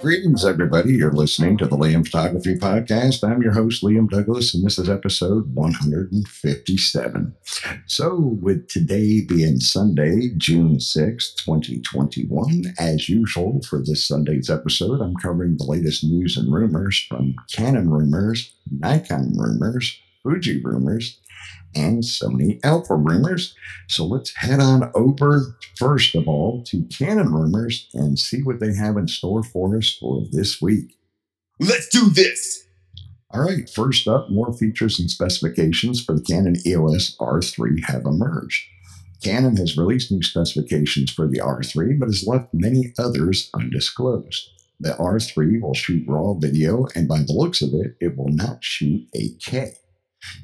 Greetings, everybody. You're listening to the Liam Photography Podcast. I'm your host, Liam Douglas, and this is episode 157. So, with today being Sunday, June 6th, 2021, as usual for this Sunday's episode, I'm covering the latest news and rumors from Canon rumors, Nikon rumors, Fuji rumors, and Sony Alpha rumors. So let's head on over, first of all, to Canon rumors and see what they have in store for us for this week. Let's do this! All right, first up, more features and specifications for the Canon EOS R3 have emerged. Canon has released new specifications for the R3, but has left many others undisclosed. The R3 will shoot RAW video, and by the looks of it, it will not shoot 8K.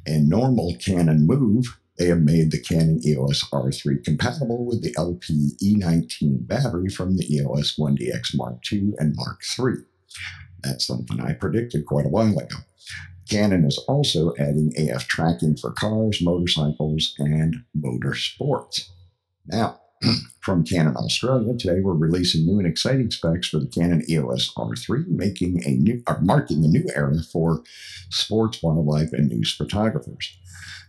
In normal Canon move, they have made the Canon EOS R3 compatible with the LP E19 battery from the EOS 1DX Mark II and Mark III. That's something I predicted quite a while ago. Canon is also adding AF tracking for cars, motorcycles, and motorsports. Now, from Canon Australia, today we're releasing new and exciting specs for the Canon EOS R3, making a new, or marking a new era for sports, wildlife, and news photographers.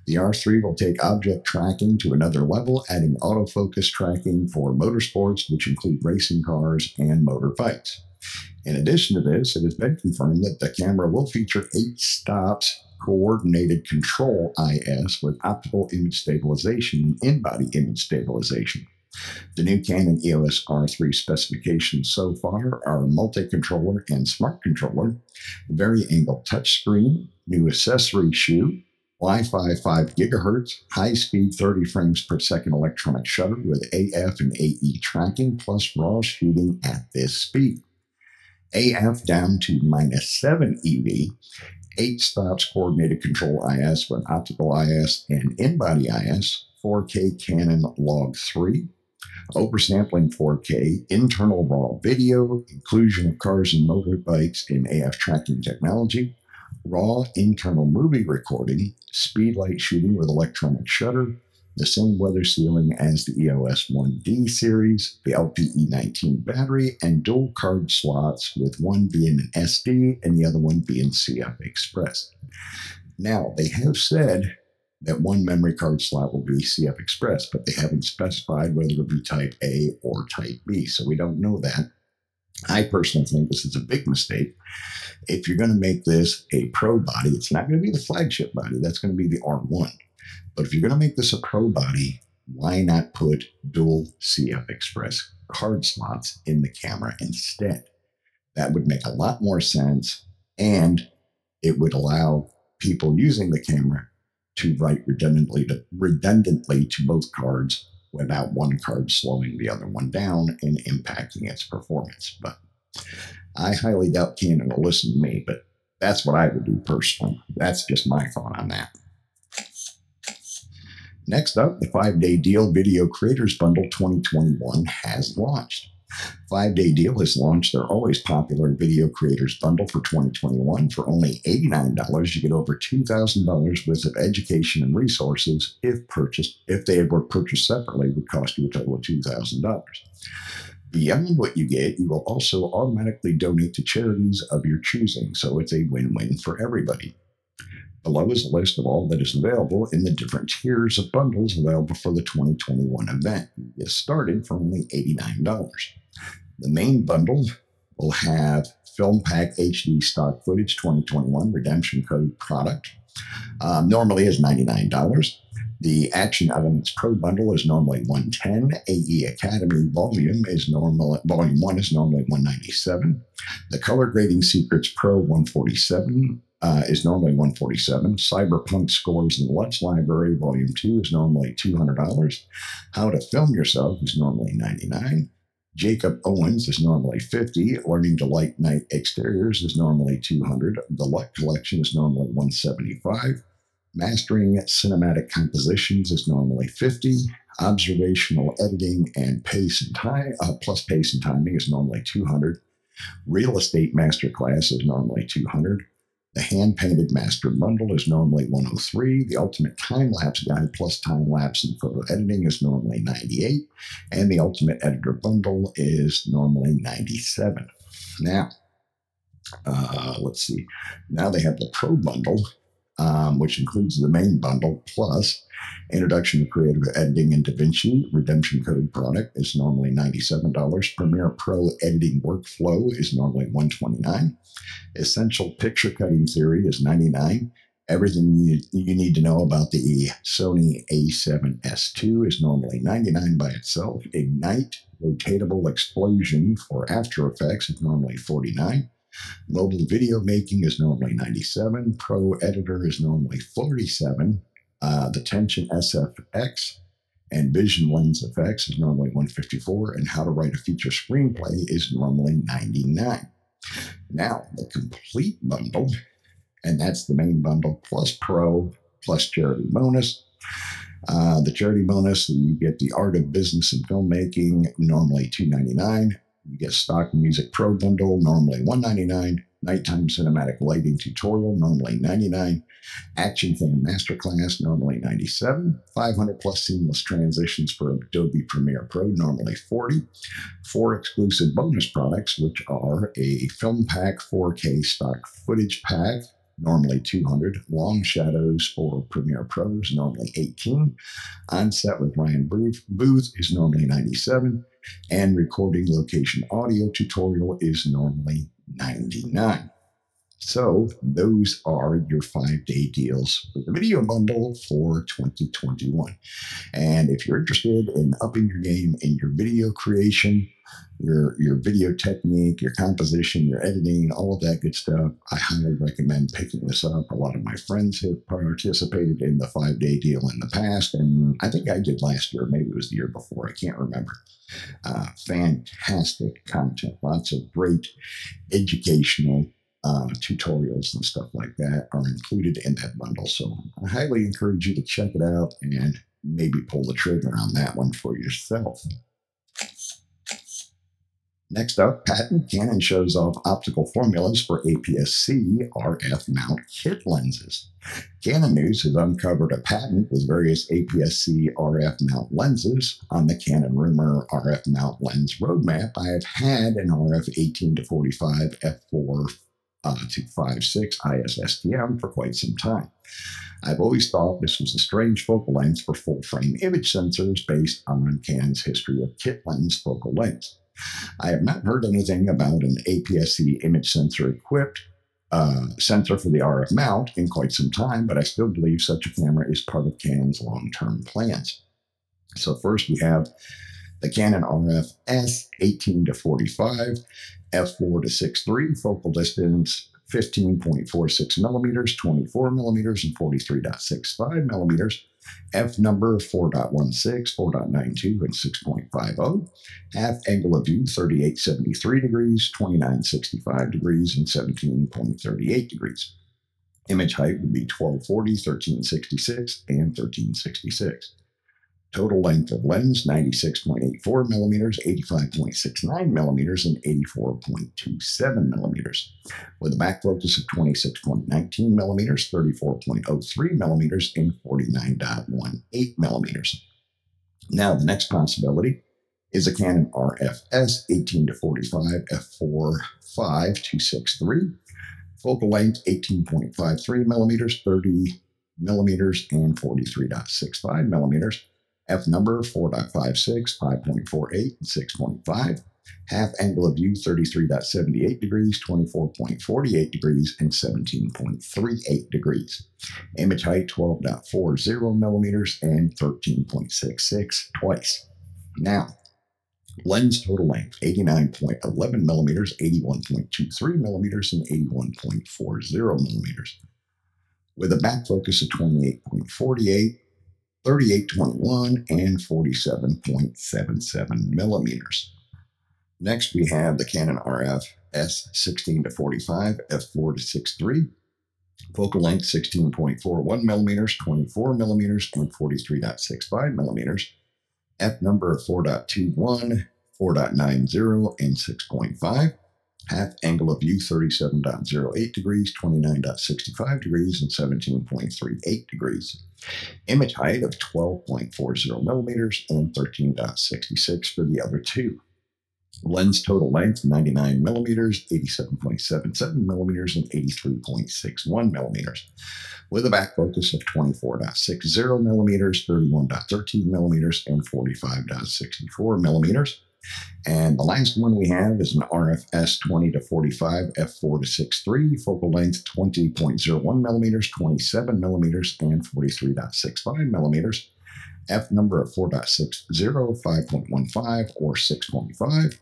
The R3 will take object tracking to another level, adding autofocus tracking for motorsports, which include racing cars and motor motorbikes. In addition to this, it has been confirmed that the camera will feature eight stops coordinated control IS with optical image stabilization and in body image stabilization. The new Canon EOS R3 specifications so far are multi-controller and smart controller, vari-angle touchscreen, new accessory shoe, Wi-Fi 5 gigahertz, high-speed 30 frames per second electronic shutter with AF and AE tracking, plus RAW shooting at this speed. AF down to minus 7 EV, 8 stops coordinated control IS with optical IS and in-body IS, 4K Canon Log 3, oversampling 4K, internal raw video, inclusion of cars and motorbikes in AF tracking technology, raw internal movie recording, speedlight shooting with electronic shutter, the same weather sealing as the EOS 1D series, the LPE19 battery, and dual card slots, with one being an SD and the other one being CF Express. Now, they have said that one memory card slot will be CF Express, but they haven't specified whether it'll be Type A or Type B, so we don't know that. I personally think this is a big mistake. If you're going to make this a pro body, it's not going to be the flagship body, that's going to be the R1. But if you're going to make this a pro body, why not put dual CF Express card slots in the camera instead? That would make a lot more sense and it would allow people using the camera to write redundantly to, redundantly to both cards without one card slowing the other one down and impacting its performance. But I highly doubt Canon will listen to me, but that's what I would do personally. That's just my thought on that. Next up, the five day deal Video Creators Bundle 2021 has launched. Five Day Deal has launched their always popular Video Creators Bundle for 2021. For only $89, you get over $2,000 worth of education and resources if purchased. If they were purchased separately, would cost you a total of $2,000. Beyond what you get, you will also automatically donate to charities of your choosing, so it's a win-win for everybody. Below is a list of all that is available in the different tiers of bundles available for the 2021 event. Get started for only $89. The main bundle will have Film Pack HD Stock Footage 2021 Redemption Code product. Um, normally is $99. The Action Elements Pro bundle is normally 110. AE Academy Volume is normal. Volume 1 is normally 197. The Color Grading Secrets Pro 147 uh, is normally 147. Cyberpunk Scores in the LUTs Library Volume 2 is normally $200. How to Film Yourself is normally 99 Jacob Owens is normally 50. Learning to Light Night Exteriors is normally 200. The Luck Collection is normally 175. Mastering Cinematic Compositions is normally 50. Observational Editing and Pace and Time, uh, plus Pace and Timing is normally 200. Real Estate Masterclass is normally 200. The hand painted master bundle is normally 103. The ultimate time lapse guide plus time lapse and photo editing is normally 98. And the ultimate editor bundle is normally 97. Now, uh, let's see. Now they have the pro bundle, um, which includes the main bundle plus Introduction to Creative Editing in DaVinci Redemption Code product is normally $97. Premiere Pro Editing Workflow is normally $129. Essential Picture Cutting Theory is $99. Everything you, you need to know about the Sony a7S II is normally $99 by itself. Ignite Rotatable Explosion for After Effects is normally $49. Mobile video making is normally 97. Pro editor is normally 47. Uh, the Tension SFX and Vision Lens Effects is normally 154, and How to Write a Feature Screenplay is normally 99. Now, the complete bundle, and that's the main bundle plus Pro plus charity bonus. Uh, the charity bonus, you get the Art of Business and Filmmaking, normally 299. You get Stock Music Pro bundle, normally 199 nighttime cinematic lighting tutorial, normally 99, action cam masterclass, normally 97, 500 plus seamless transitions for Adobe Premiere Pro, normally 40, four exclusive bonus products, which are a film pack 4K stock footage pack, normally 200, long shadows for Premiere Pros, normally 18, on set with Ryan Booth is normally 97, and recording location audio tutorial is normally 99. So those are your five day deals for the video bundle for 2021. And if you're interested in upping your game in your video creation, your your video technique, your composition, your editing, all of that good stuff, I highly recommend picking this up. A lot of my friends have participated in the five day deal in the past, and I think I did last year, maybe it was the year before, I can't remember. Uh, fantastic content, lots of great educational uh, tutorials and stuff like that are included in that bundle. So I highly encourage you to check it out and maybe pull the trigger on that one for yourself. Next up, patent Canon shows off optical formulas for APS-C RF mount kit lenses. Canon News has uncovered a patent with various APS-C RF mount lenses on the Canon Rumor RF mount lens roadmap. I have had an RF 18 to 45 f4 uh, to 5.6 ISSTM for quite some time. I've always thought this was a strange focal length for full frame image sensors based on Canon's history of kit lens focal lengths. I have not heard anything about an APS-C image sensor equipped uh, sensor for the RF mount in quite some time, but I still believe such a camera is part of Canon's long-term plans. So first we have the Canon RF S 18 to 45, f4 to 6.3, focal distance 15.46 millimeters, 24 millimeters, and 43.65 millimeters. F number 4.16, 4.92, and 6.50. Half angle of view 3873 degrees, 2965 degrees, and 17.38 degrees. Image height would be 1240, 1366, and 1366. Total length of lens 96.84 millimeters, 85.69 millimeters, and 84.27 millimeters. With a back focus of 26.19 millimeters, 34.03 millimeters, and 49.18 millimeters. Now, the next possibility is a Canon RFS 18 to 45 f4 5263. Focal length 18.53 millimeters, 30 millimeters, and 43.65 millimeters F number 4.56, 5.48, and 6.5. Half angle of view 33.78 degrees, 24.48 degrees, and 17.38 degrees. Image height 12.40 millimeters and 13.66 twice. Now, lens total length 89.11 millimeters, 81.23 millimeters, and 81.40 millimeters. With a back focus of 28.48, 3821 and 47.77 millimeters. Next, we have the Canon RF S16 to 45 f4 to 63. Focal length 16.41 millimeters, 24 millimeters, and 43.65 millimeters. F number 4.21, 4.90, and 6.5. Half angle of view 37.08 degrees, 29.65 degrees, and 17.38 degrees. Image height of 12.40 millimeters and 13.66 for the other two. Lens total length 99 millimeters, 87.77 millimeters, and 83.61 millimeters, with a back focus of 24.60 millimeters, 31.13 millimeters, and 45.64 millimeters. And the last one we have is an RFS 20 to 45 f4 to 63, focal length 20.01 millimeters, 27 millimeters, and 43.65 millimeters. F number of 4.60, 5.15, or 6.5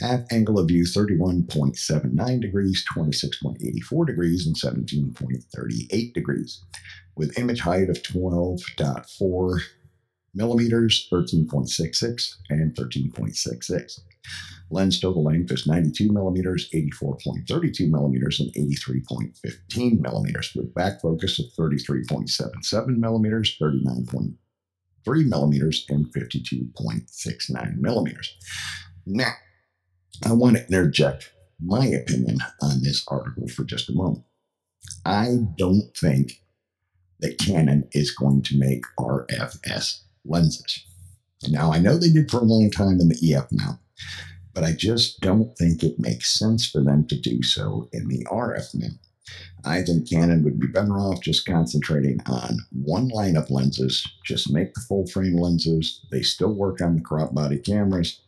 half angle of view 31.79 degrees, 26.84 degrees, and 17.38 degrees, with image height of 12.4 millimeters, 13.66, and 13.66. Lens total length is 92 millimeters, 84.32 millimeters, and 83.15 millimeters, with back focus of 33.77 millimeters, 39.3 millimeters, and 52.69 millimeters. Now, I want to interject my opinion on this article for just a moment. I don't think that Canon is going to make RFS lenses. Now, I know they did for a long time in the EF mount, but I just don't think it makes sense for them to do so in the RF mount. I think Canon would be better off just concentrating on one line of lenses, just make the full frame lenses. They still work on the crop body cameras.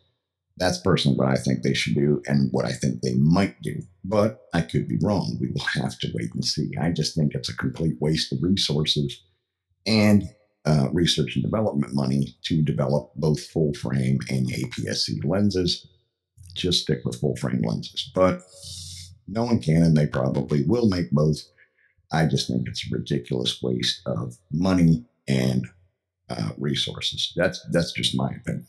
That's personally what I think they should do and what I think they might do. But I could be wrong. We will have to wait and see. I just think it's a complete waste of resources and uh, research and development money to develop both full frame and APS-C lenses. Just stick with full frame lenses. But no one can, and they probably will make both. I just think it's a ridiculous waste of money and uh, resources. That's that's just my opinion.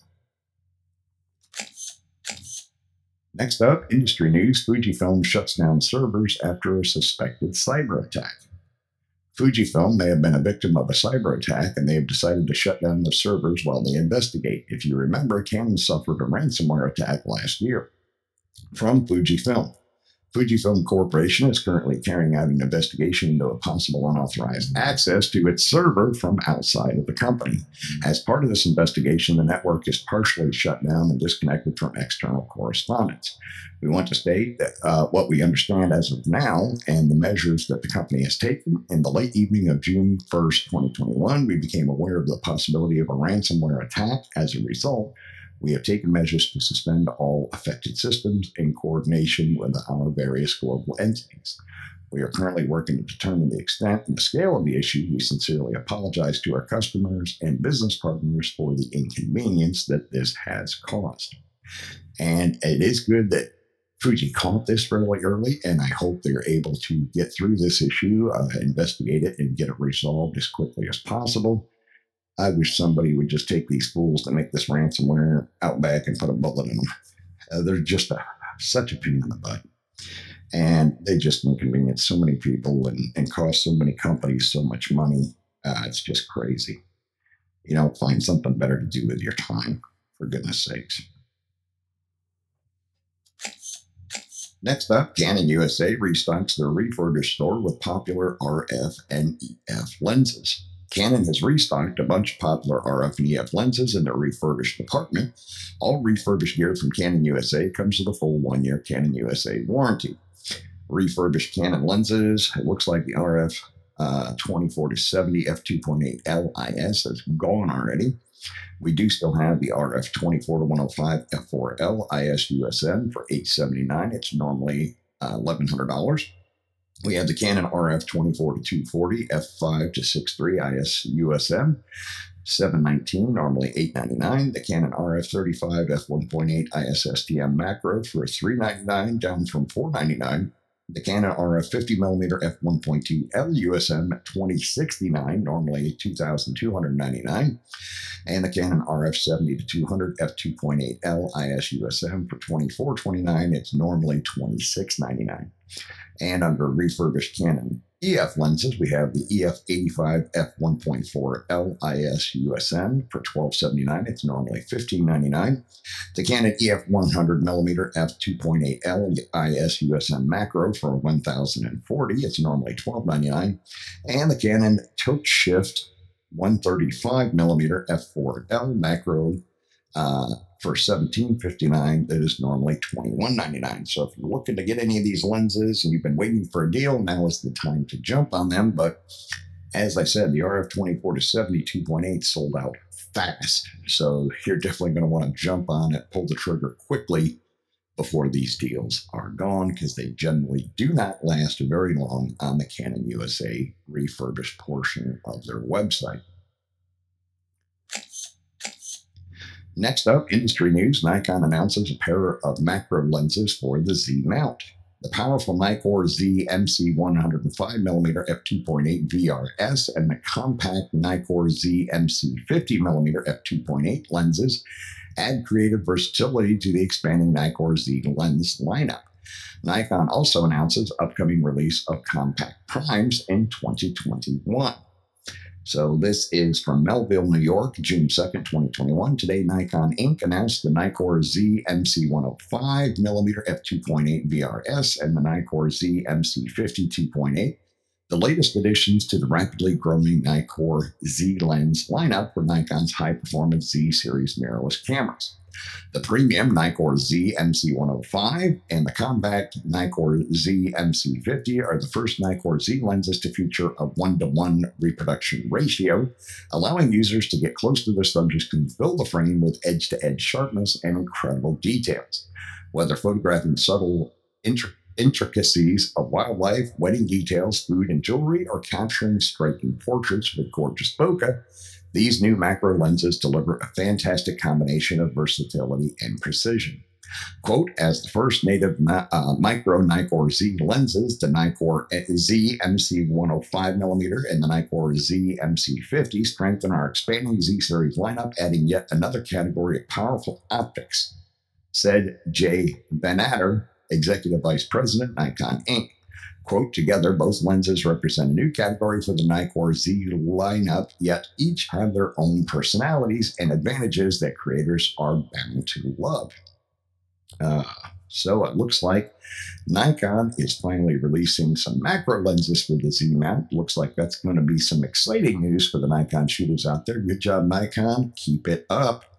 Next up, industry news Fujifilm shuts down servers after a suspected cyber attack. Fujifilm may have been a victim of a cyber attack and they have decided to shut down their servers while they investigate. If you remember, Canon suffered a ransomware attack last year from Fujifilm. Fujifilm Corporation is currently carrying out an investigation into a possible unauthorized access to its server from outside of the company. As part of this investigation, the network is partially shut down and disconnected from external correspondence. We want to state that uh, what we understand as of now and the measures that the company has taken. In the late evening of June 1st, 2021, we became aware of the possibility of a ransomware attack. As a result, we have taken measures to suspend all affected systems in coordination with our various global entities. We are currently working to determine the extent and the scale of the issue. We sincerely apologize to our customers and business partners for the inconvenience that this has caused. And it is good that Fuji caught this fairly early, and I hope they're able to get through this issue, uh, investigate it, and get it resolved as quickly as possible. I wish somebody would just take these fools that make this ransomware out back and put a bullet in them. Uh, they're just a, such a pain in the butt. And they just inconvenience so many people and, and cost so many companies so much money. Uh, it's just crazy. You know, find something better to do with your time, for goodness sakes. Next up, Canon USA restocks their refurbished store with popular RF and EF lenses. Canon has restocked a bunch of popular RF and EF lenses in their refurbished department. All refurbished gear from Canon USA comes with a full one year Canon USA warranty. Refurbished Canon lenses, it looks like the RF uh, 24 to 70 f2.8 LIS has gone already. We do still have the RF 24 to 105 f4L IS USM for 879 It's normally uh, $1,100. We have the Canon RF 24 to 240 f5 to 63 IS USM. 719, normally 899. The Canon RF 35 f1.8 IS STM macro for 399, down from 499. the Canon RF 50mm f1.2 LUSM 2069, normally 2299 and the Canon RF 70 to 200 f2.8 L ISUSM for 2429. It's normally 2699. And under refurbished Canon EF lenses, we have the EF85 f1.4 LIS USM for 1279. It's normally 1599. The Canon EF100mm f2.8 LIS USM macro for 1040. It's normally 1299. And the Canon Tilt Shift 135 millimeter f4L macro uh, for 1759 that is normally 21.99 so if you're looking to get any of these lenses and you've been waiting for a deal now is the time to jump on them. But as i said the rf 24 to 72.8 sold out fast. So you're definitely going to want to jump on it pull the trigger quickly before these deals are gone because they generally do not last very long on the Canon USA refurbished portion of their website. Next up, industry news Nikon announces a pair of macro lenses for the Z mount. The powerful Nikkor Z MC 105mm f2.8 VRS and the compact Nikkor Z MC 50mm f2.8 lenses add creative versatility to the expanding Nikkor Z lens lineup. Nikon also announces upcoming release of compact primes in 2021. So this is from Melville, New York, June 2nd, 2021. Today, Nikon Inc. announced the Nikkor Z MC105 millimeter f2.8 VRS and the Nikkor Z MC50 2.8 the latest additions to the rapidly growing Nikkor Z lens lineup for Nikon's high performance Z series mirrorless cameras. The premium Nikkor Z MC105 and the compact Nikkor Z MC50 are the first Nikkor Z lenses to feature a one to one reproduction ratio, allowing users to get close to their subjects and fill the frame with edge to edge sharpness and incredible details. Whether photographing subtle intricacies of wildlife, wedding details, food and jewelry, or capturing striking portraits with gorgeous bokeh, these new macro lenses deliver a fantastic combination of versatility and precision. Quote, as the first native uh, micro Nikkor Z lenses, the Nikkor Z MC 105mm and the Nikkor Z MC 50 strengthen our expanding Z series lineup, adding yet another category of powerful optics, said Jay Vannatter, Executive Vice President, Nikon Inc. Quote, together, both lenses represent a new category for the Nikkor Z lineup, yet each have their own personalities and advantages that creators are bound to love. Uh, so it looks like Nikon is finally releasing some macro lenses for the Z mount. Looks like that's going to be some exciting news for the Nikon shooters out there. Good job, Nikon. Keep it up.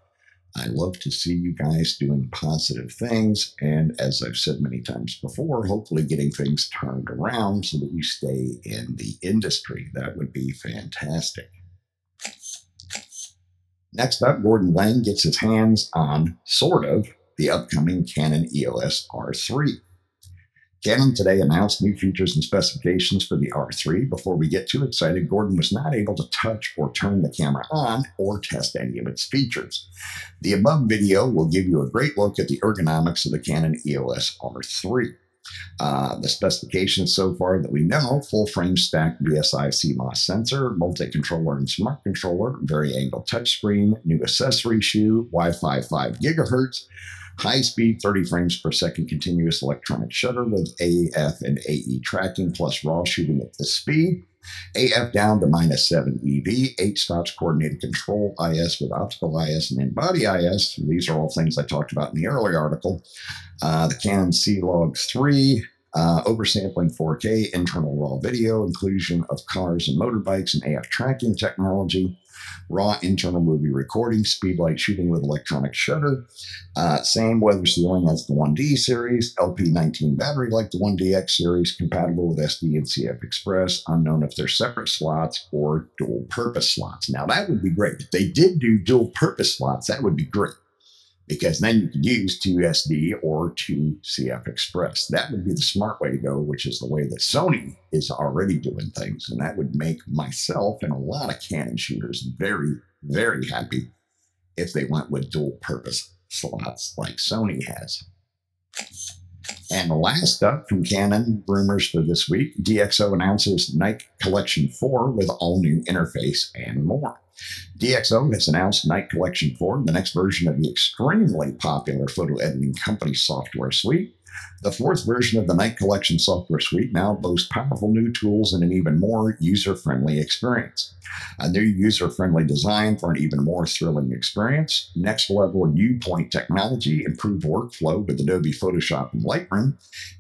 I love to see you guys doing positive things. And as I've said many times before, hopefully getting things turned around so that you stay in the industry. That would be fantastic. Next up, Gordon Laing gets his hands on, sort of, the upcoming Canon EOS R3. Canon today announced new features and specifications for the R3. Before we get too excited, Gordon was not able to touch or turn the camera on or test any of its features. The above video will give you a great look at the ergonomics of the Canon EOS R3. Uh, the specifications so far that we know full frame stacked BSI CMOS sensor, multi controller and smart controller, vari angle touchscreen, new accessory shoe, Wi Fi 5 gigahertz, high speed 30 frames per second continuous electronic shutter with AF and AE tracking plus raw shooting at this speed. AF down to minus 7 EV, 8 stops coordinated control IS with optical IS and in-body IS. These are all things I talked about in the earlier article. Uh, the Canon C-Log 3, uh, oversampling 4K, internal raw video, inclusion of cars and motorbikes and AF tracking technology, raw internal movie recording, speedlight shooting with electronic shutter, uh, same weather sealing as the 1D series, LP19 battery like the 1DX series, compatible with SD and CF Express, unknown if they're separate slots or dual purpose slots. Now that would be great. If they did do dual purpose slots, that would be great because then you could use 2SD or 2CF Express. That would be the smart way to go, which is the way that Sony is already doing things. And that would make myself and a lot of Canon shooters very, very happy if they went with dual purpose slots like Sony has. And last up from Canon rumors for this week, DxO announces Nik Collection 4 with all new interface and more. DxO has announced Nik Collection 4, the next version of the extremely popular photo editing company software suite. The fourth version of the Nik Collection software suite now boasts powerful new tools and an even more user friendly experience. A new user friendly design for an even more thrilling experience, next level viewpoint technology, improved workflow with Adobe Photoshop and Lightroom,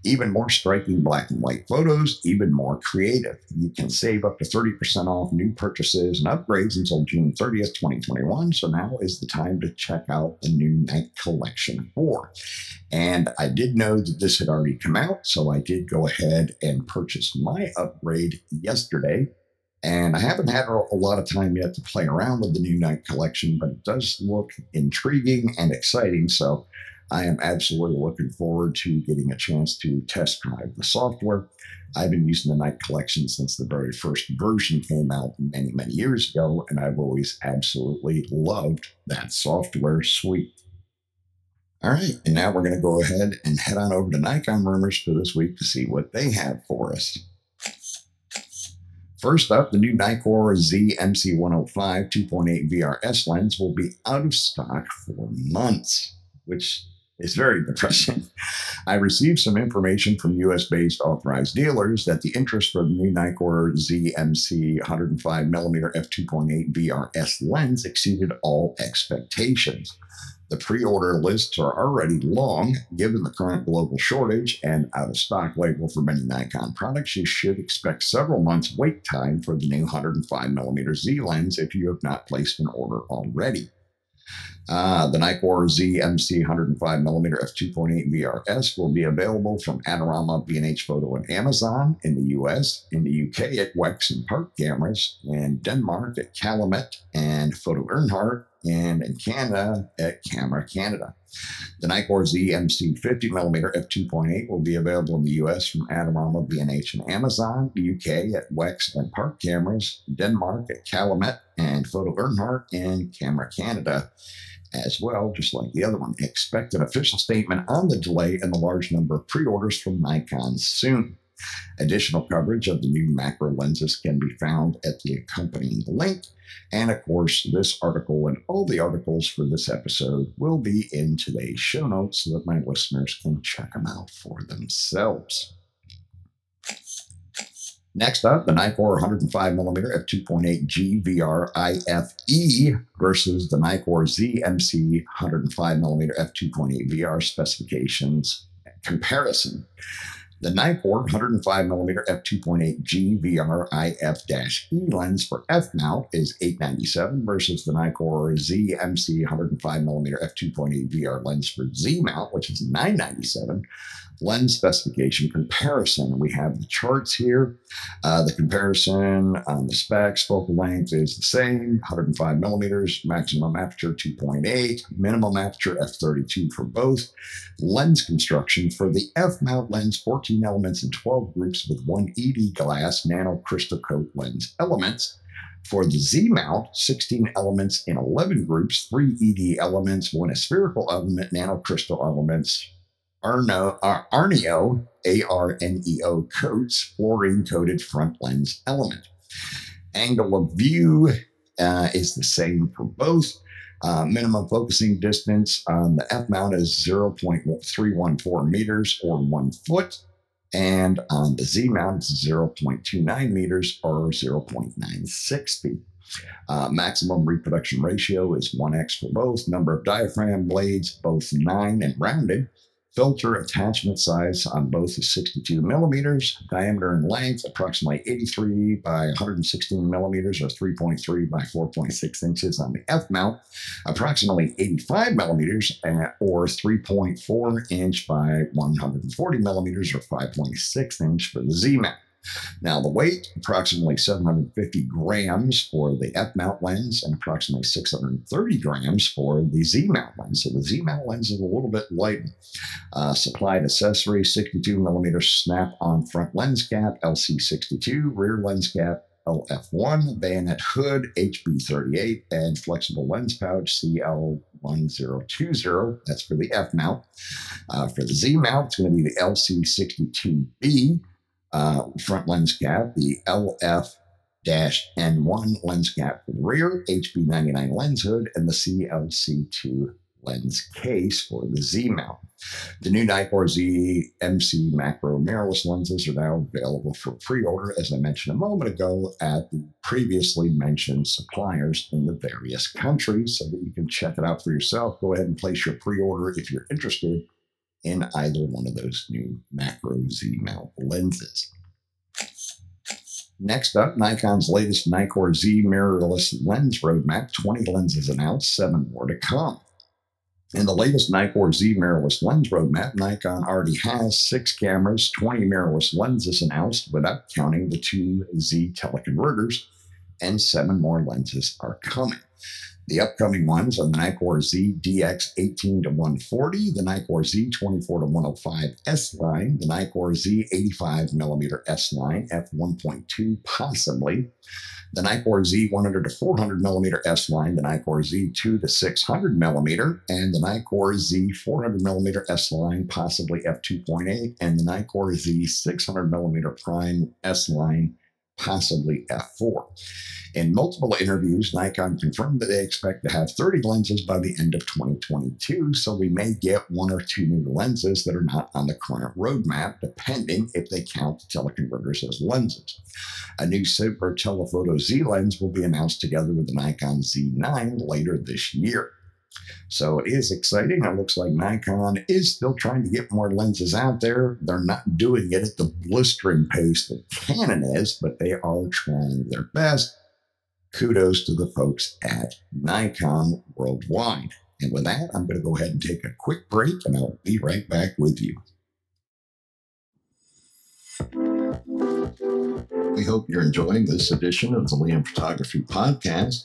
even more striking black and white photos, even more creative. You can save up to 30% off new purchases and upgrades until June 30th, 2021. So now is the time to check out the new Nik Collection 4. And I did know that this had already come out, so I did go ahead and purchase my upgrade yesterday. And I haven't had a lot of time yet to play around with the new Nik collection, but it does look intriguing and exciting. So I am absolutely looking forward to getting a chance to test drive the software. I've been using the Nik collection since the very first version came out many, many years ago, and I've always absolutely loved that software suite. All right, and now we're going to go ahead and head on over to Nikon Rumors for this week to see what they have for us. First up, the new Nikkor Z MC105 2.8 VRS lens will be out of stock for months, which is very depressing. I received some information from US based authorized dealers that the interest for the new Nikkor ZMC 105mm f2.8 VRS lens exceeded all expectations. The pre order lists are already long. Given the current global shortage and out of stock label for many Nikon products, you should expect several months wait time for the new 105mm Z lens if you have not placed an order already. Uh, the Nikkor Z MC 105mm f2.8 VRS will be available from Adorama, B&H Photo, and Amazon in the US, in the UK at Wex and Park Cameras, and Denmark at Calumet and Foto Erhardt, and in Canada at Camera Canada. The Nikkor Z MC 50mm f2.8 will be available in the US from Adorama, B&H, and Amazon, UK at Wex and Park Cameras, Denmark at Calumet and Foto Erhardt, and Camera Canada as well, just like the other one. Expect an official statement on the delay and the large number of pre orders from Nikon soon. Additional coverage of the new macro lenses can be found at the accompanying link. And of course, this article and all the articles for this episode will be in today's show notes so that my listeners can check them out for themselves. Next up, the Nikkor 105mm f2.8G VR IFE versus the Nikkor ZMC 105mm f2.8 VR specifications comparison. The Nikkor 105mm f2.8G VR IF-E lens for f-mount is 897 versus the Nikkor Z MC 105mm f2.8 VR lens for Z-mount, which is 997 lens specification comparison. We have the charts here. Uh, the comparison on the specs, focal length is the same 105 millimeters, maximum aperture 2.8, minimum aperture f32 for both. Lens construction for the F mount lens 14 elements in 12 groups with one ED glass nano crystal coat lens elements. For the Z mount, 16 elements in 11 groups, three ED elements, one spherical element, nano crystal elements, Arno, uh, Arneo, A R N E O coats, fluorine coated front lens element. Angle of view uh, is the same for both. Uh, minimum focusing distance on the F mount is 0.314 meters or one foot. And on the Z mount, it's 0.29 meters or 0.96 feet. Uh, maximum reproduction ratio is 1x for both. Number of diaphragm blades, both 9 and rounded. Filter attachment size on both is 62 millimeters, diameter and length approximately 83 by 116 millimeters or 3.3 by 4.6 inches on the F mount, approximately 85 millimeters eh, or 3.4 inch by 140 millimeters or 5.6 inch for the Z mount. Now, the weight, approximately 750 grams for the F mount lens and approximately 630 grams for the Z mount lens. So the Z mount lens is a little bit light. Uh, supplied accessory 62 millimeter snap on front lens cap, LC62, rear lens cap, LF1, bayonet hood, HB38, and flexible lens pouch, CL 1020. That's for the F mount. Uh, for the Z mount, it's going to be the LC62B uh, front lens cap, the LF N1 lens cap for the rear, HB99 lens hood, and the CLC2 lens case for the Z mount. The new Nikkor Z MC macro mirrorless lenses are now available for pre-order, as I mentioned a moment ago, at the previously mentioned suppliers in the various countries, so that you can check it out for yourself. Go ahead and place your pre-order if you're interested in either one of those new macro Z mount lenses. Next up, Nikon's latest Nikkor Z mirrorless lens roadmap 20 lenses announced, seven more to come. In the latest Nikkor Z mirrorless lens roadmap, Nikon already has six cameras, 20 mirrorless lenses announced without counting the two Z teleconverters, and seven more lenses are coming. The upcoming ones are the Nikkor Z DX 18 to 140, the Nikkor Z 24 to 105 S line, the Nikkor Z 85 millimeter S line f1.2, possibly, the Nikkor Z 100 to 400 millimeter S line, the Nikkor Z 2 to 600 millimeter, and the Nikkor Z 400 millimeter S line, possibly f2.8, and the Nikkor Z 600 millimeter prime S line, possibly f4. In multiple interviews, Nikon confirmed that they expect to have 30 lenses by the end of 2022, so we may get one or two new lenses that are not on the current roadmap, depending if they count the teleconverters as lenses. A new Super Telephoto Z lens will be announced together with the Nikon Z9 later this year. So it is exciting. It looks like Nikon is still trying to get more lenses out there. They're not doing it at the blistering pace that Canon is, but they are trying their best. Kudos to the folks at Nikon worldwide. And with that, I'm going to go ahead and take a quick break, and I'll be right back with you. We hope you're enjoying this edition of the Liam Photography Podcast.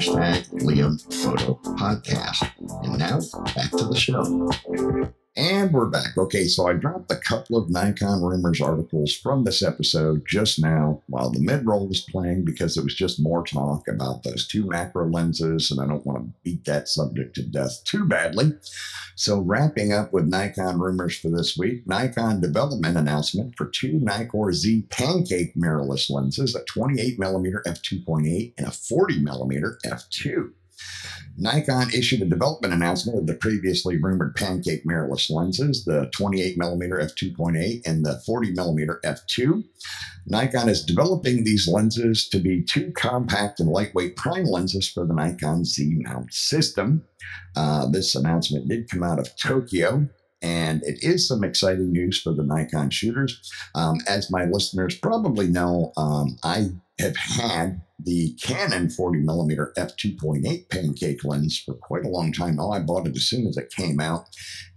hashtag Liam Photo Podcast. And now back to the show. And we're back. Okay, so I dropped a couple of Nikon Rumors articles from this episode just now while the mid roll was playing because it was just more talk about those two macro lenses, and I don't want to beat that subject to death too badly. So, wrapping up with Nikon Rumors for this week, Nikon development announcement for two Nikkor Z pancake mirrorless lenses, a 28mm f2.8 and a 40mm f2. Nikon issued a development announcement of the previously rumored pancake mirrorless lenses, the 28mm f2.8 and the 40mm f2. Nikon is developing these lenses to be two compact and lightweight prime lenses for the Nikon Z mount system. Uh, this announcement did come out of Tokyo. And it is some exciting news for the Nikon shooters. Um, as my listeners probably know, um, I have had the Canon 40 millimeter f2.8 pancake lens for quite a long time now. I bought it as soon as it came out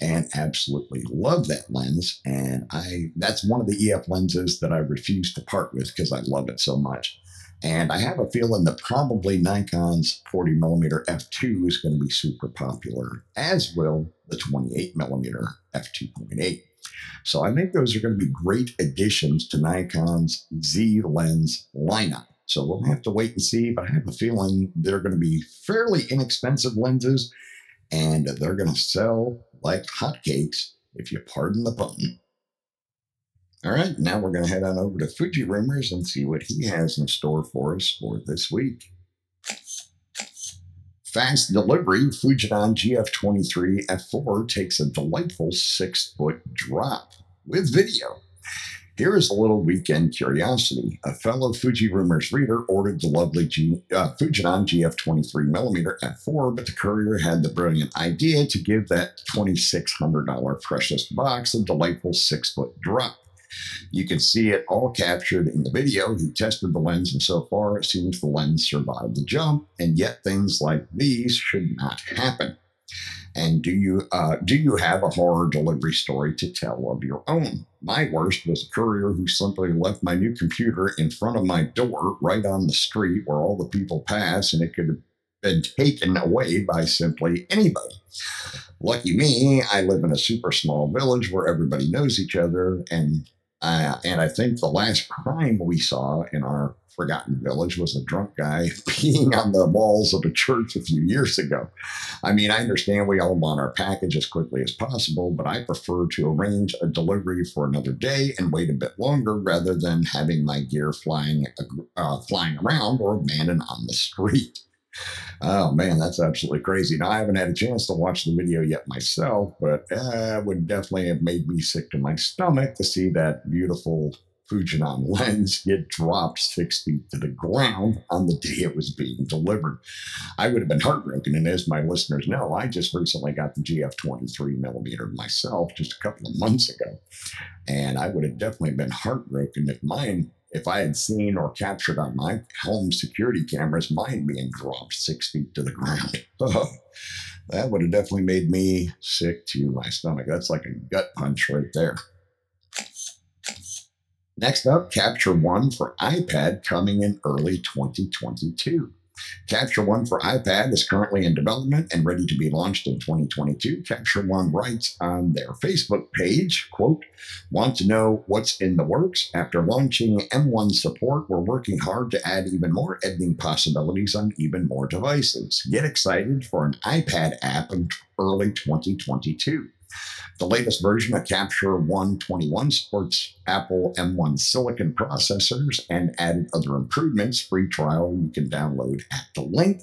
and absolutely love that lens. And I that's one of the EF lenses that I refuse to part with because I love it so much. And I have a feeling that probably Nikon's 40 millimeter f2 is going to be super popular, as will the 28 millimeter f2.8. So I think those are going to be great additions to Nikon's Z lens lineup. So we'll have to wait and see, but I have a feeling they're going to be fairly inexpensive lenses and they're going to sell like hotcakes, if you pardon the pun. All right, now we're going to head on over to Fuji Rumors and see what he has in store for us for this week. Fast delivery, Fujinon GF23 F4 takes a delightful six foot drop with video. Here is a little weekend curiosity. A fellow Fuji Rumors reader ordered the lovely G, uh, Fujinon GF23mm f4, but the courier had the brilliant idea to give that $2,600 precious box a delightful six foot drop. You can see it all captured in the video. He tested the lens, and so far it seems the lens survived the jump, and yet things like these should not happen. And do you uh, do you have a horror delivery story to tell of your own? My worst was a courier who simply left my new computer in front of my door, right on the street where all the people pass, and it could have been taken away by simply anybody. Lucky me, I live in a super small village where everybody knows each other, and uh, and I think the last crime we saw in our forgotten village was a drunk guy peeing on the walls of a church a few years ago. I mean, I understand we all want our package as quickly as possible, but I prefer to arrange a delivery for another day and wait a bit longer rather than having my gear flying uh, flying around or abandoned on the street. Oh man, that's absolutely crazy. Now I haven't had a chance to watch the video yet myself, but uh, it would definitely have made me sick to my stomach to see that beautiful Fujinon lens get dropped six feet to the ground on the day it was being delivered. I would have been heartbroken, and as my listeners know, I just recently got the GF 23 millimeter myself just a couple of months ago, and I would have definitely been heartbroken if mine if I had seen or captured on my home security cameras mine being dropped six feet to the ground. that would have definitely made me sick to my stomach. That's like a gut punch right there. Next up, Capture One for iPad coming in early 2022. Capture One for iPad is currently in development and ready to be launched in 2022. Capture One writes on their Facebook page, quote, want to know what's in the works? After launching M1 support, we're working hard to add even more editing possibilities on even more devices. Get excited for an iPad app in early 2022. The latest version of Capture One 21 supports Apple M1 silicon processors and added other improvements. Free trial you can download at the link.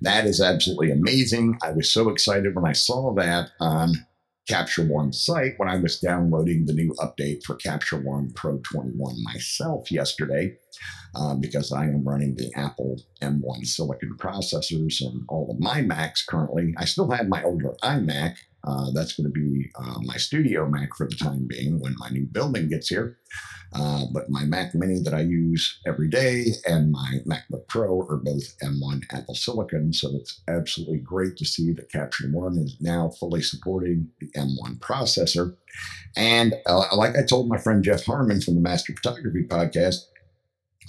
That is absolutely amazing. I was so excited when I saw that on Capture One site when I was downloading the new update for Capture One Pro 21 myself yesterday, um, because I am running the Apple M1 silicon processors and all of my Macs currently. I still have my older iMac, uh, that's going to be uh, my studio Mac for the time being when my new building gets here. Uh, but my Mac Mini that I use every day and my MacBook Pro are both M1 Apple Silicon. So it's absolutely great to see that Capture One is now fully supporting the M1 processor. And uh, like I told my friend Jeff Harmon from the Master Photography Podcast,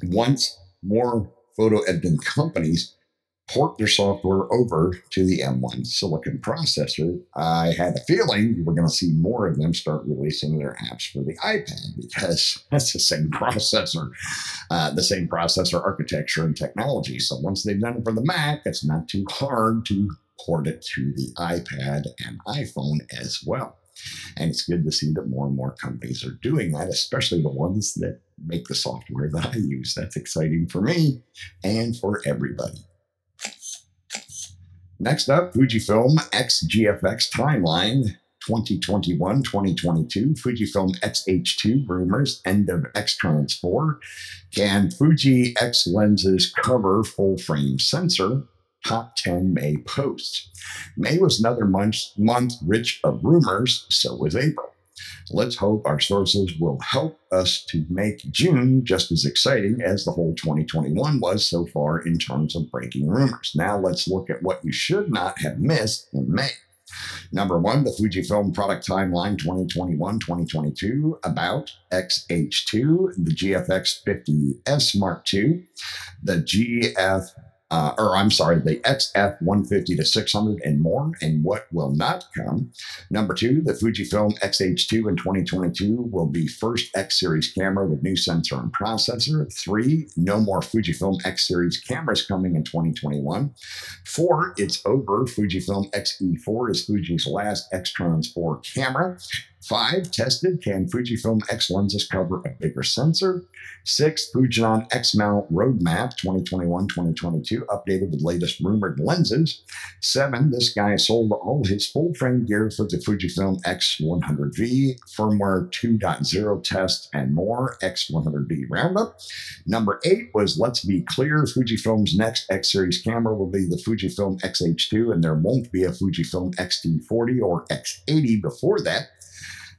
once more photo editing companies port their software over to the M1 silicon processor, I had a feeling we're going to see more of them start releasing their apps for the iPad because that's the same processor, uh, the same processor architecture and technology. So once they've done it for the Mac, it's not too hard to port it to the iPad and iPhone as well. And it's good to see that more and more companies are doing that, especially the ones that make the software that I use. That's exciting for me and for everybody. Next up, Fujifilm X-GFX Timeline 2021 2022. Fujifilm X-H2 rumors, end of X-Trans 4. Can Fuji X lenses cover full frame sensor? Top 10 May posts. May was another month, month rich of rumors, so was April. Let's hope our sources will help us to make June just as exciting as the whole 2021 was so far in terms of breaking rumors. Now let's look at what you should not have missed in May. Number one, the Fujifilm product timeline 2021 2022 about XH2, the GFX 50S Mark II, the GF uh, or I'm sorry, the XF 150 to 600 and more, and what will not come. Number two, the Fujifilm X-H2 in 2022 will be first X series camera with new sensor and processor. Three, no more Fujifilm X series cameras coming in 2021. Four, it's over. Fujifilm X-E4 is Fuji's last X-Trans 4 camera. Five, tested. Can Fujifilm X lenses cover a bigger sensor? Six, Fujinon X mount roadmap 2021 2022, updated with latest rumored lenses. Seven, this guy sold all his full frame gear for the Fujifilm X100V, firmware 2.0 test, and more. X100V roundup. Number eight was let's be clear Fujifilm's next X series camera will be the Fujifilm X-H2, and there won't be a Fujifilm X-T40 or X80 before that.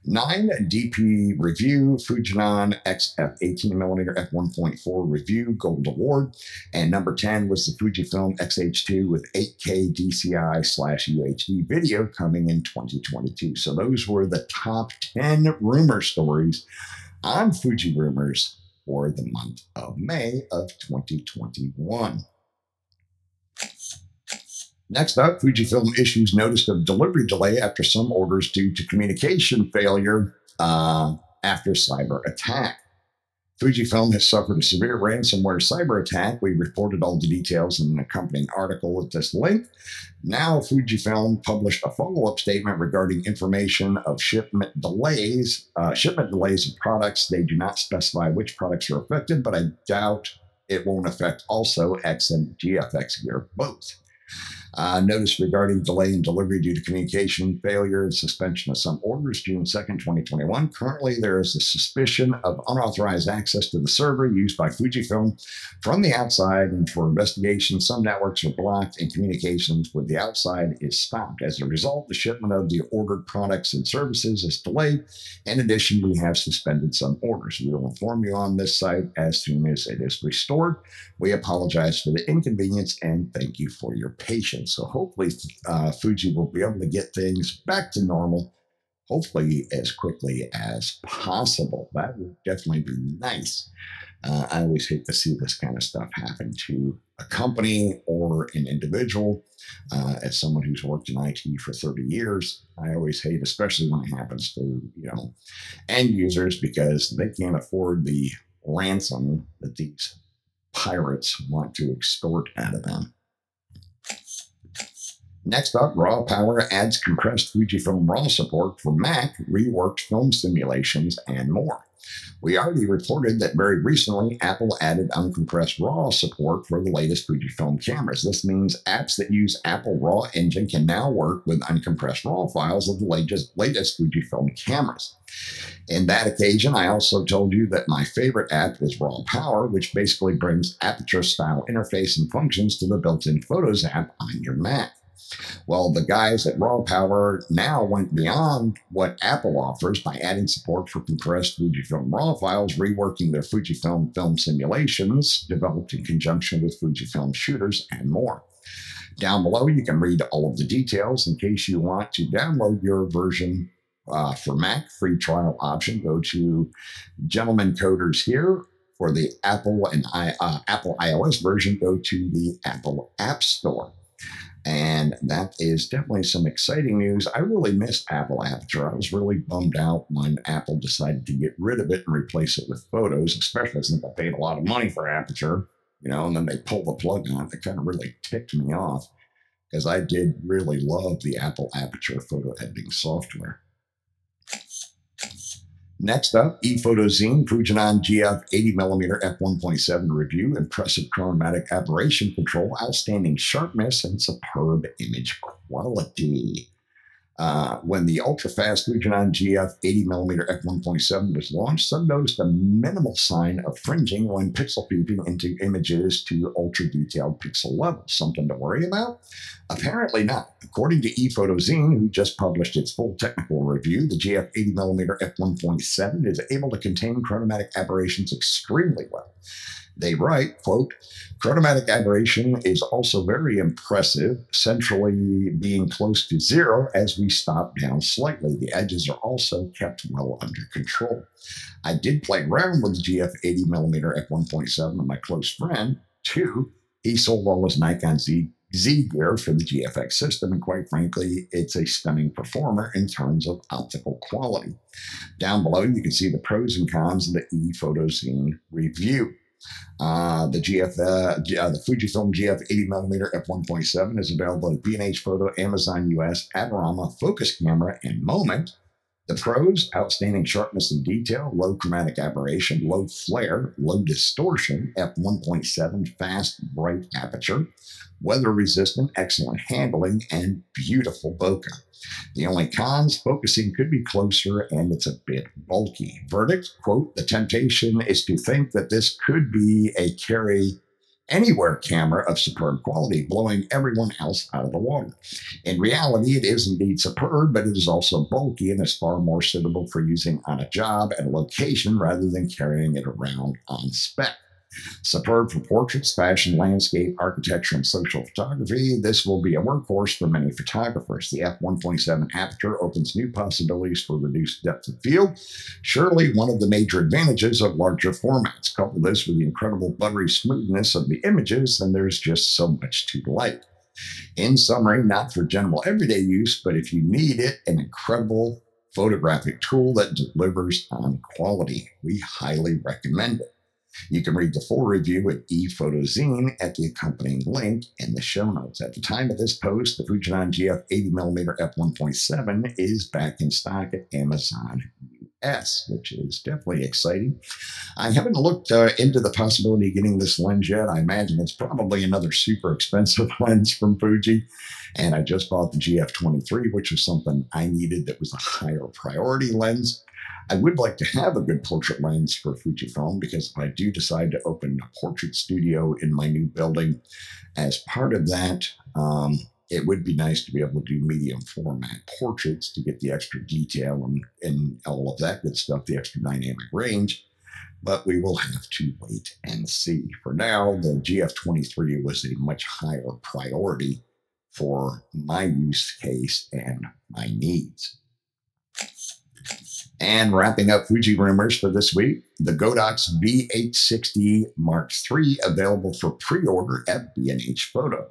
Nine, DP Review, Fujinon XF 18mm f1.4 Review Gold Award. And number 10 was the Fujifilm X-H2 with 8K DCI slash UHD video coming in 2022. So those were the top 10 rumor stories on Fuji Rumors for the month of May of 2021. Next up, Fujifilm issues notice of delivery delay after some orders due to communication failure uh, after cyber attack. Fujifilm has suffered a severe ransomware cyber attack. We reported all the details in an accompanying article at this link. Now, Fujifilm published a follow up statement regarding information of shipment delays. Uh, shipment delays of products. They do not specify which products are affected, but I doubt it won't affect also X and GFX gear both. Uh, notice regarding delay in delivery due to communication failure and suspension of some orders June 2nd, 2021. Currently, there is a suspicion of unauthorized access to the server used by Fujifilm from the outside, and for investigation, some networks are blocked and communications with the outside is stopped. As a result, the shipment of the ordered products and services is delayed. In addition, we have suspended some orders. We will inform you on this site as soon as it is restored. We apologize for the inconvenience and thank you for your patience. So hopefully, uh, Fuji will be able to get things back to normal, hopefully as quickly as possible. That would definitely be nice. Uh, I always hate to see this kind of stuff happen to a company or an individual. Uh, as someone who's worked in IT for 30 years, I always hate, especially when it happens to you know end users because they can't afford the ransom that these pirates want to extort out of them. Next up, Raw Power adds compressed Fujifilm RAW support for Mac, reworked film simulations, and more. We already reported that very recently Apple added uncompressed RAW support for the latest Fujifilm cameras. This means apps that use Apple RAW engine can now work with uncompressed RAW files of the latest, latest Fujifilm cameras. In that occasion, I also told you that my favorite app is RAW Power, which basically brings aperture style interface and functions to the built in Photos app on your Mac. Well, the guys at Raw Power now went beyond what Apple offers by adding support for compressed Fujifilm RAW files, reworking their Fujifilm film simulations developed in conjunction with Fujifilm shooters, and more. Down below, you can read all of the details in case you want to download your version uh, for Mac free trial option. Go to Gentleman Coders here for the Apple and I, uh, Apple iOS version. Go to the Apple App Store. And that is definitely some exciting news. I really missed Apple Aperture. I was really bummed out when Apple decided to get rid of it and replace it with photos, especially since I paid a lot of money for Aperture, you know, and then they pulled the plug on it. That kind of really ticked me off because I did really love the Apple Aperture photo editing software. Next up, ePhotozine Fujinon GF 80mm f1.7 review, impressive chromatic aberration control, outstanding sharpness, and superb image quality. Uh, when the ultra-fast Fujinon GF 80mm f1.7 was launched, some noticed a minimal sign of fringing when pixel peeping into images to ultra-detailed pixel levels. Something to worry about? Apparently not. According to ePhotozine, who just published its full technical review, the GF 80mm f1.7 is able to contain chromatic aberrations extremely well. They write, quote, chromatic aberration is also very impressive, centrally being close to zero as we stop down slightly. The edges are also kept well under control. I did play around with the GF 80mm f1.7 with my close friend, too. He sold all his Nikon Z Z gear for the GFX system, and quite frankly, it's a stunning performer in terms of optical quality. Down below, you can see the pros and cons of the E ePhotozine review. Uh, the GF, uh, uh, the Fujifilm GF 80mm f1.7 is available at B&H Photo, Amazon US, Adorama, Focus Camera, and Moment. The pros outstanding sharpness and detail, low chromatic aberration, low flare, low distortion, f1.7 fast, bright aperture, weather resistant, excellent handling, and beautiful bokeh. The only cons, focusing could be closer and it's a bit bulky. Verdict, quote, the temptation is to think that this could be a carry anywhere camera of superb quality, blowing everyone else out of the water. In reality, it is indeed superb, but it is also bulky and is far more suitable for using on a job at a location rather than carrying it around on spec. Superb for portraits, fashion, landscape, architecture, and social photography, this will be a workhorse for many photographers. The f1.7 aperture opens new possibilities for reduced depth of field. Surely one of the major advantages of larger formats. Couple this with the incredible buttery smoothness of the images, and there's just so much to like. In summary, not for general everyday use, but if you need it, an incredible photographic tool that delivers on quality. We highly recommend it. You can read the full review at ePhotozine at the accompanying link in the show notes. At the time of this post, the Fujinon GF 80mm f1.7 is back in stock at Amazon US, which is definitely exciting. I haven't looked uh, into the possibility of getting this lens yet. I imagine it's probably another super expensive lens from Fuji. And I just bought the GF23, which was something I needed that was a higher priority lens. I would like to have a good portrait lens for Fujifilm because if I do decide to open a portrait studio in my new building, as part of that, um, it would be nice to be able to do medium format portraits to get the extra detail and, and all of that good stuff, the extra dynamic range. But we will have to wait and see. For now, the GF23 was a much higher priority for my use case and my needs. And wrapping up Fuji rumors for this week, the Godox V860 Mark III available for pre-order at B&H Photo.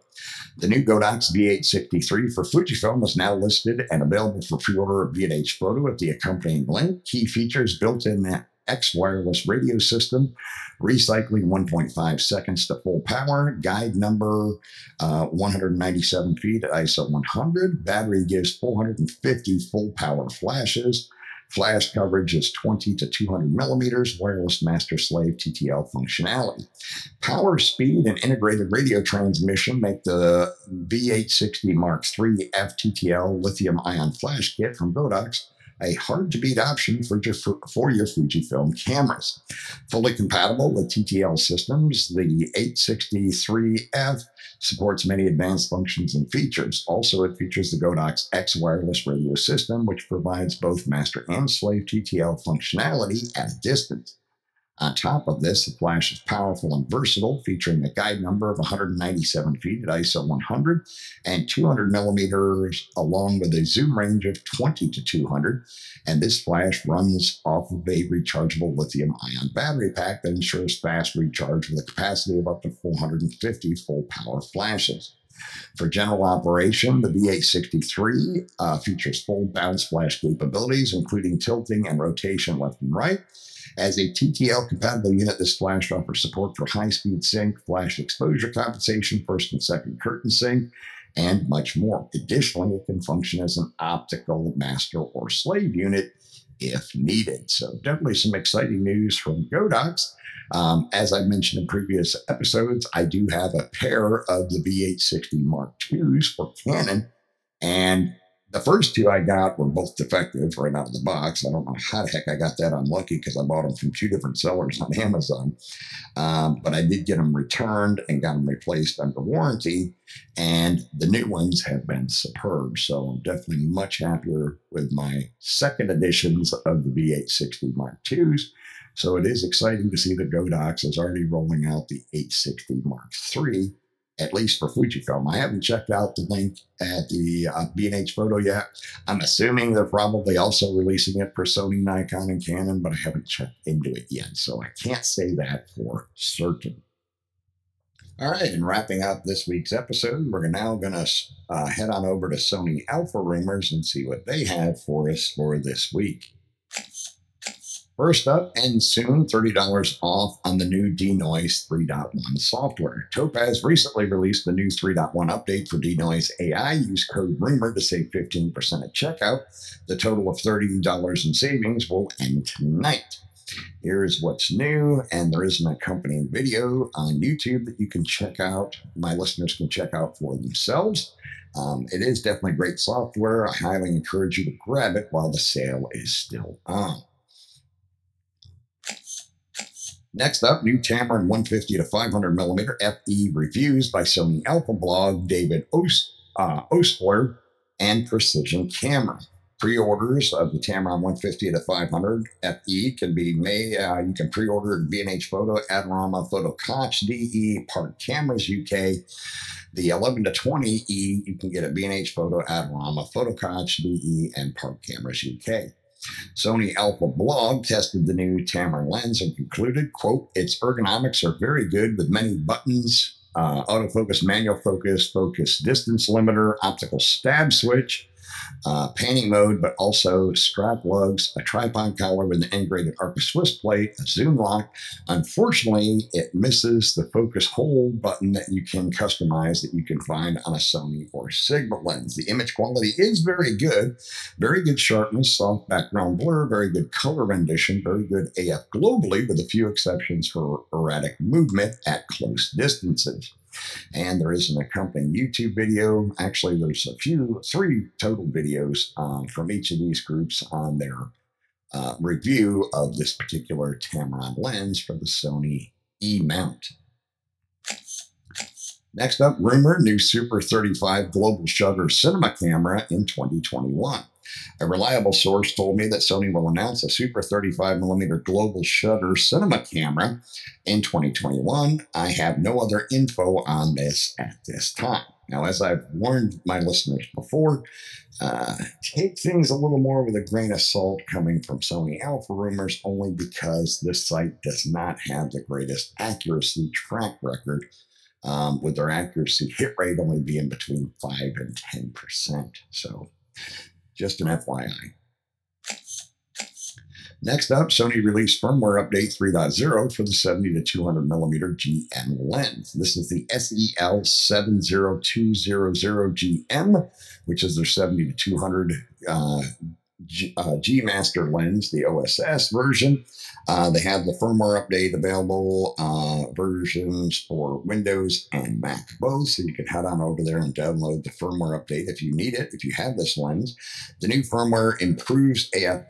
The new Godox V863 for Fujifilm is now listed and available for pre-order at B&H Photo at the accompanying link. Key features built-in X wireless radio system, recycling 1.5 seconds to full power, guide number uh, 197 feet at ISO 100, battery gives 450 full power flashes, Flash coverage is 20 to 200 millimeters, wireless master slave TTL functionality. Power, speed, and integrated radio transmission make the V860 Mark III FTTL lithium ion flash kit from Godox a hard to beat option for, just for your Fujifilm cameras. Fully compatible with TTL systems, the 863F supports many advanced functions and features. Also, it features the Godox X wireless radio system, which provides both master and slave TTL functionality at a distance. On top of this, the flash is powerful and versatile, featuring a guide number of 197 feet at ISO 100 and 200 millimeters, along with a zoom range of 20 to 200. And this flash runs off of a rechargeable lithium ion battery pack that ensures fast recharge with a capacity of up to 450 full power flashes. For general operation, the V863 uh, features full bounce flash capabilities, including tilting and rotation left and right as a TTL compatible unit, this flash offers support for high speed sync, flash exposure compensation, first and second curtain sync, and much more. Additionally, it can function as an optical master or slave unit if needed. So, definitely some exciting news from Godox. Um, as I mentioned in previous episodes, I do have a pair of the V860 Mark IIs for Canon, and the first two I got were both defective right out of the box. I don't know how the heck I got that unlucky because I bought them from two different sellers on Amazon. Um, but I did get them returned and got them replaced under warranty. And the new ones have been superb. So I'm definitely much happier with my second editions of the V860 Mark IIs. So it is exciting to see that Godox is already rolling out the 860 Mark III at least for Fujifilm. I haven't checked out the link at the uh, B&H photo yet. I'm assuming they're probably also releasing it for Sony, Nikon, and Canon, but I haven't checked into it yet, so I can't say that for certain. All right, and wrapping up this week's episode, we're now going to uh, head on over to Sony Alpha Rumors and see what they have for us for this week. First up, and soon, $30 off on the new Denoise 3.1 software. Topaz recently released the new 3.1 update for Denoise AI. Use code RUMOR to save 15% at checkout. The total of $30 in savings will end tonight. Here's what's new, and there is an accompanying video on YouTube that you can check out. My listeners can check out for themselves. Um, it is definitely great software. I highly encourage you to grab it while the sale is still on. Next up, new Tamron 150 to 500 millimeter FE reviews by Sony Alpha Blog, David Ost, uh, Ostler, and Precision Camera. Pre-orders of the Tamron 150 to 500 FE can be made. Uh, you can pre-order at B&H Photo, Adorama, Photo Koch, DE, Park Cameras UK. The 11 to 20E you can get at B&H Photo, Adorama, Photo Koch, DE, and Park Cameras UK. Sony Alpha Blog tested the new Tamron lens and concluded, quote, its ergonomics are very good with many buttons, uh, autofocus, manual focus, focus distance limiter, optical stab switch, uh, panning mode, but also strap lugs, a tripod collar with an integrated Arca Swiss plate, a zoom lock. Unfortunately, it misses the focus hold button that you can customize that you can find on a Sony or Sigma lens. The image quality is very good, very good sharpness, soft background blur, very good color rendition, very good AF globally, with a few exceptions for erratic movement at close distances. And there is an accompanying YouTube video. Actually, there's a few, three total videos um, from each of these groups on their uh, review of this particular Tamron lens for the Sony E mount. Next up, rumor new Super 35 global shutter cinema camera in 2021. A reliable source told me that Sony will announce a Super 35mm global shutter cinema camera in 2021. I have no other info on this at this time. Now, as I've warned my listeners before, uh, take things a little more with a grain of salt coming from Sony Alpha rumors, only because this site does not have the greatest accuracy track record, um, with their accuracy hit rate only being between 5 and 10%. So just an FYI. Next up, Sony released firmware update 3.0 for the 70 to 200 millimeter GM lens. This is the SEL 70200GM, which is their 70 to 200 uh, G, uh, Master lens, the OSS version. Uh, they have the firmware update available uh, versions for Windows and Mac both, so you can head on over there and download the firmware update if you need it, if you have this lens. The new firmware improves AF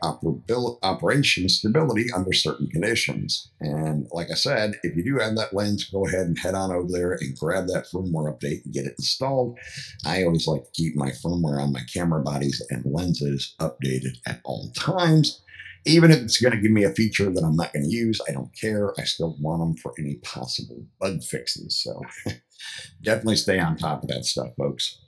operation stability under certain conditions. And like I said, if you do have that lens, go ahead and head on over there and grab that firmware update and get it installed. I always like to keep my firmware on my camera bodies and lenses updated at all times. Even if it's going to give me a feature that I'm not going to use, I don't care. I still want them for any possible bug fixes. So definitely stay on top of that stuff, folks.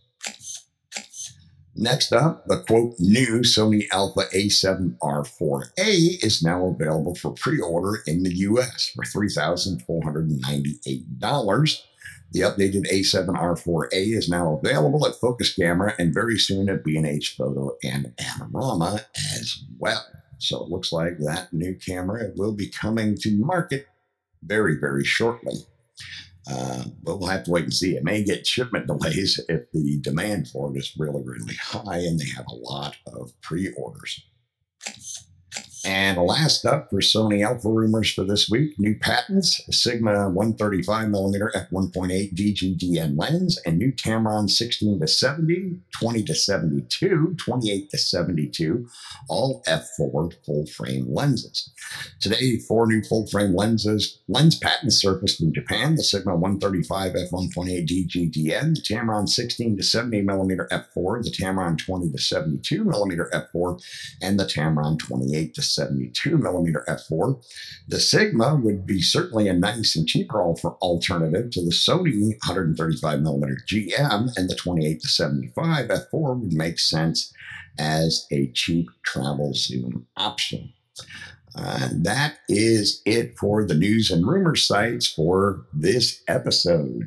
Next up, the quote new Sony Alpha A7R4A is now available for pre order in the US for $3,498. The updated A7R4A is now available at Focus Camera and very soon at B&H Photo and Adorama as well. So it looks like that new camera will be coming to market very, very shortly. Uh, but we'll have to wait and see. It may get shipment delays if the demand for it is really, really high and they have a lot of pre orders. And last up for Sony Alpha rumors for this week, new patents, Sigma 135mm f1.8 DGDN lens, and new Tamron 16 to 70, 20 to 72, 28 to 72, all f4 full frame lenses. Today, four new full frame lenses, lens patents surfaced in Japan, the Sigma 135 f1.8 DGDN, the Tamron 16 to 70mm f4, the Tamron 20 to 72mm f4, and the Tamron 28 to 72 millimeter f4. The Sigma would be certainly a nice and cheaper alternative to the Sony 135 millimeter GM, and the 28 to 75 f4 would make sense as a cheap travel zoom option. And that is it for the news and rumor sites for this episode.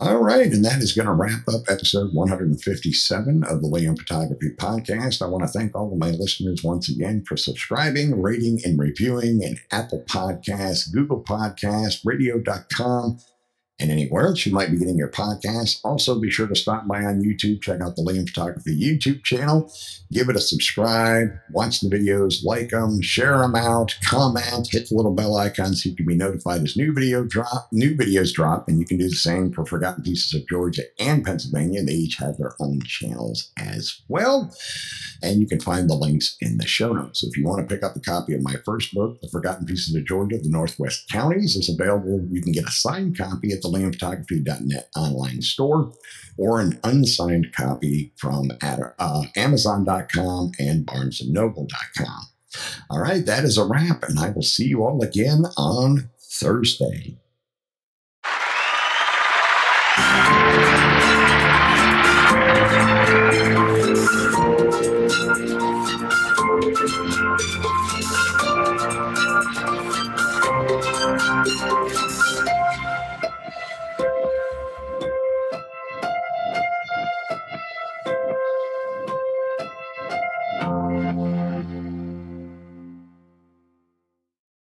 All right, and that is going to wrap up episode 157 of the Liam Photography Podcast. I want to thank all of my listeners once again for subscribing, rating, and reviewing in Apple Podcasts, Google Podcasts, Radio.com, and anywhere else you might be getting your podcast. Also, be sure to stop by on YouTube, check out the Liam Photography YouTube channel, give it a subscribe, watch the videos, like them, share them out, comment, hit the little bell icon so you can be notified as new video drop, new videos drop, and you can do the same for Forgotten Pieces of Georgia and Pennsylvania. They each have their own channels as well. And you can find the links in the show notes. If you want to pick up a copy of my first book, The Forgotten Pieces of Georgia, The Northwest Counties, is available. You can get a signed copy at the the liamphotography.net online store or an unsigned copy from uh, Amazon.com and BarnesandNoble.com. All right, that is a wrap, and I will see you all again on Thursday.